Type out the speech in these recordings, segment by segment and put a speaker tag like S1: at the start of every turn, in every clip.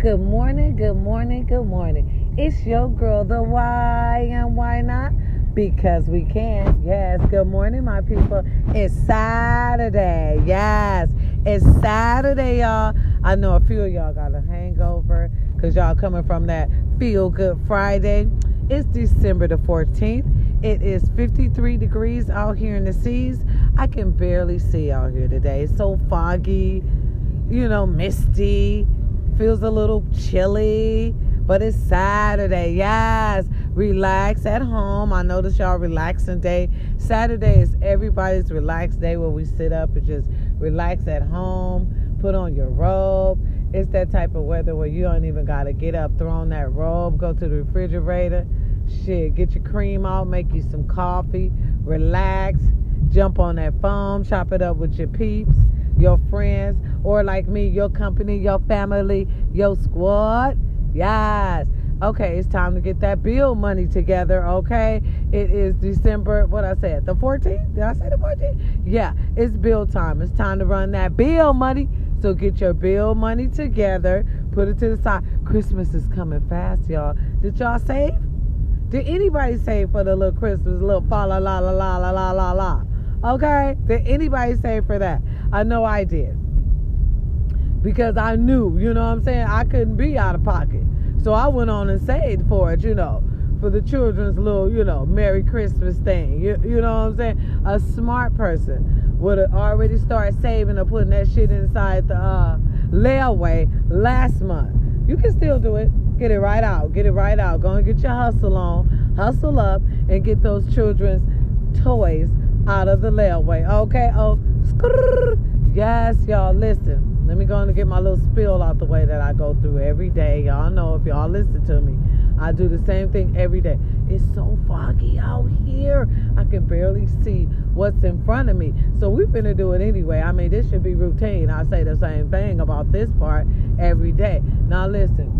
S1: Good morning, good morning, good morning. It's your girl, the why and why not? Because we can. Yes, good morning, my people. It's Saturday. Yes, it's Saturday, y'all. I know a few of y'all got a hangover because y'all coming from that feel good Friday. It's December the 14th. It is 53 degrees out here in the seas. I can barely see out here today. It's so foggy, you know, misty feels a little chilly, but it's Saturday. Yes, relax at home. I notice y'all relaxing day. Saturday is everybody's relaxed day where we sit up and just relax at home, put on your robe. It's that type of weather where you don't even got to get up, throw on that robe, go to the refrigerator. Shit, get your cream out, make you some coffee, relax, jump on that phone, chop it up with your peeps your friends, or like me, your company, your family, your squad. Yes. Okay, it's time to get that bill money together, okay? It is December, what I said, the 14th? Did I say the 14th? Yeah, it's bill time. It's time to run that bill money. So get your bill money together, put it to the side. Christmas is coming fast, y'all. Did y'all save? Did anybody save for the little Christmas, little fa la la la la la la la la? Okay? Did anybody save for that? I know I did. Because I knew, you know what I'm saying? I couldn't be out of pocket. So I went on and saved for it, you know, for the children's little, you know, Merry Christmas thing. You, you know what I'm saying? A smart person would have already started saving or putting that shit inside the uh, layaway last month. You can still do it. Get it right out. Get it right out. Go and get your hustle on. Hustle up and get those children's toys out of the layaway. Okay? Oh, yes, y'all. Listen, let me go and get my little spill out the way that I go through every day. Y'all know if y'all listen to me, I do the same thing every day. It's so foggy out here. I can barely see what's in front of me. So we're to do it anyway. I mean, this should be routine. I say the same thing about this part every day. Now, listen.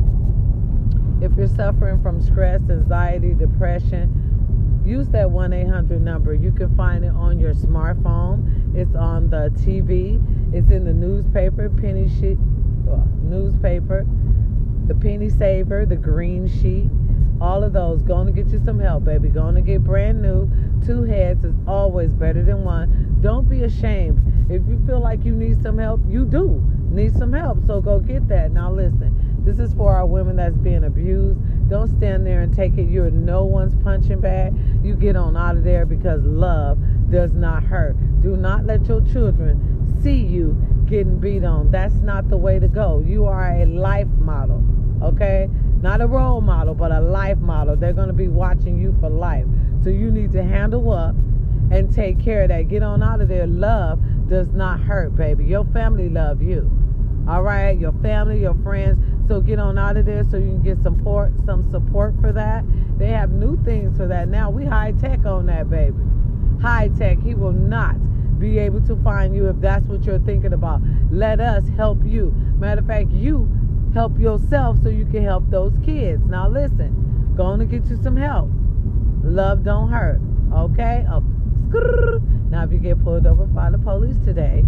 S1: If you're suffering from stress, anxiety, depression, use that 1 800 number. You can find it on your smartphone, it's on the TV, it's in the newspaper, penny sheet, uh, newspaper, the penny saver, the green sheet. All of those. Going to get you some help, baby. Going to get brand new. Two heads is always better than one. Don't be ashamed. If you feel like you need some help, you do need some help. So go get that. Now listen. This is for our women that's being abused. Don't stand there and take it. You're no one's punching bag. You get on out of there because love does not hurt. Do not let your children see you getting beat on. That's not the way to go. You are a life model, okay? Not a role model, but a life model. They're going to be watching you for life. So you need to handle up and take care of that. Get on out of there. Love does not hurt, baby. Your family love you. All right, your family, your friends. So get on out of there so you can get support, some support for that. They have new things for that now. We high tech on that, baby. High tech. He will not be able to find you if that's what you're thinking about. Let us help you. Matter of fact, you help yourself so you can help those kids. Now listen, going to get you some help. Love don't hurt. Okay? Oh, now if you get pulled over by the police today,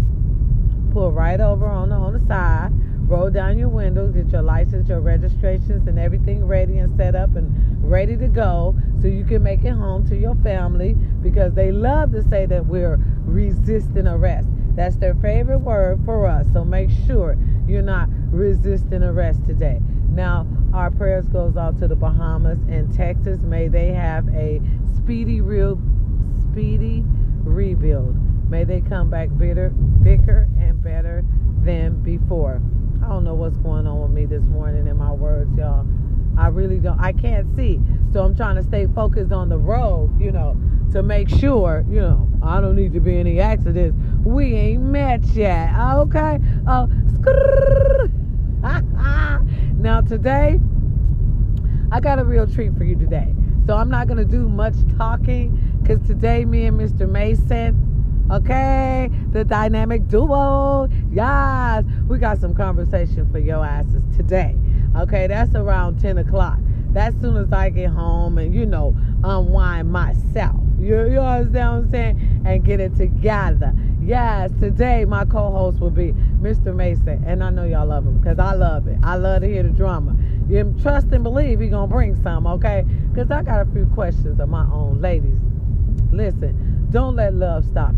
S1: pull right over on the on the side roll down your windows, get your license, your registrations, and everything ready and set up and ready to go so you can make it home to your family because they love to say that we're resisting arrest. That's their favorite word for us. So make sure you're not resisting arrest today. Now, our prayers goes out to the Bahamas and Texas. May they have a speedy real speedy rebuild. May they come back bitter, bigger and better than before. I don't know what's going on with me this morning in my words, y'all. I really don't. I can't see. So I'm trying to stay focused on the road, you know, to make sure, you know, I don't need to be any accidents. We ain't met yet. Okay? Uh, now, today, I got a real treat for you today. So I'm not going to do much talking because today, me and Mr. Mason, Okay, the dynamic duo. Yes, we got some conversation for your asses today. Okay, that's around 10 o'clock. That's soon as I get home and, you know, unwind myself. You, you understand what I'm saying? And get it together. Yes, today my co-host will be Mr. Mason, and I know y'all love him because I love it. I love to hear the drama. You trust and believe he gonna bring some, okay? Because I got a few questions of my own, ladies. Listen, don't let love stop.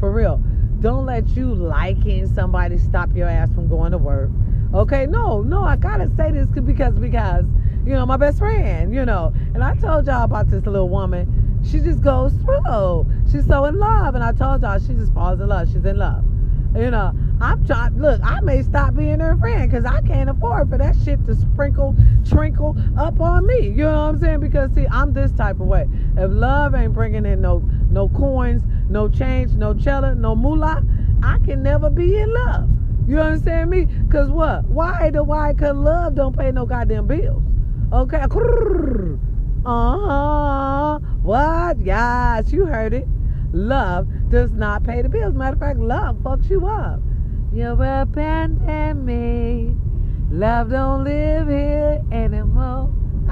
S1: For real, don't let you liking somebody stop your ass from going to work. Okay, no, no, I gotta say this because because you know my best friend, you know, and I told y'all about this little woman she just goes through. She's so in love. And I told y'all, she just falls in love. She's in love. You know, I'm trying, look, I may stop being her friend because I can't afford for that shit to sprinkle, trinkle up on me. You know what I'm saying? Because, see, I'm this type of way. If love ain't bringing in no, no coins, no change, no cheddar, no moolah, I can never be in love. You understand me? Because what? Why? The why? Because love don't pay no goddamn bills. Okay? Uh huh. What? Yes, you heard it. Love does not pay the bills. Matter of fact, love fucks you up. You abandoned me. Love don't live here anymore.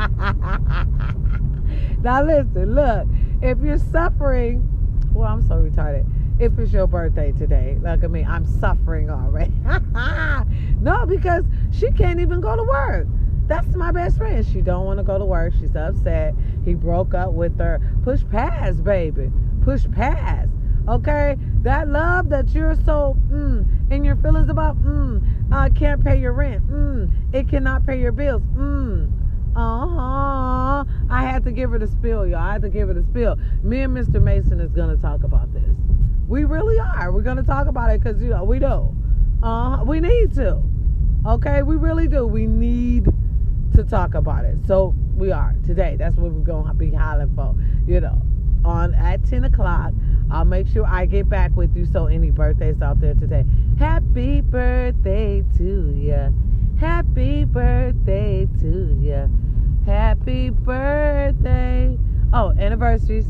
S1: now listen, look. If you're suffering, well, I'm so retarded. If it's your birthday today, look at me. I'm suffering already. no, because she can't even go to work. That's my best friend. She don't want to go to work. She's upset. He broke up with her. Push past, baby. Push past. Okay? That love that you're so mm, in your feelings about, mm, uh, can't pay your rent. Mm, it cannot pay your bills. Mm. Uh-huh. I had to give her the spill, y'all. I had to give her the spill. Me and Mr. Mason is gonna talk about this. We really are. We're gonna talk about it because you know we do. Uh, we need to. Okay, we really do. We need to talk about it. So we are today. That's what we're to be hollering for. You know, on at 10 o'clock. I'll make sure I get back with you. So any birthdays out there today, happy birthday to you. Happy birthday to you. Happy birthday. Oh, anniversaries.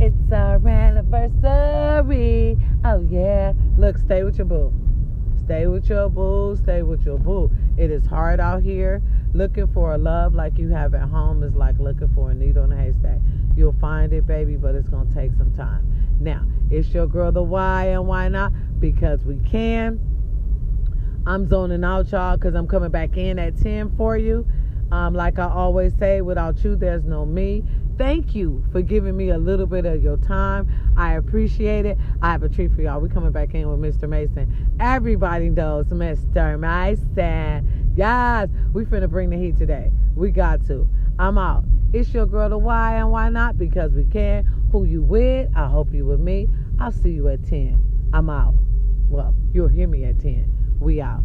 S1: It's our anniversary. Oh yeah. Look, stay with your boo. Stay with your boo. Stay with your boo. It is hard out here. Looking for a love like you have at home is like looking for a needle in a haystack. You'll find it, baby, but it's going to take some time. Now, it's your girl, the why and why not? Because we can. I'm zoning out, y'all, because I'm coming back in at 10 for you. Um, like I always say, without you, there's no me. Thank you for giving me a little bit of your time. I appreciate it. I have a treat for y'all. We're coming back in with Mr. Mason. Everybody knows Mr. Mason. Yes, we finna bring the heat today. We got to. I'm out. It's your girl, the why and why not? Because we can. Who you with? I hope you with me. I'll see you at 10. I'm out. Well, you'll hear me at 10. We out.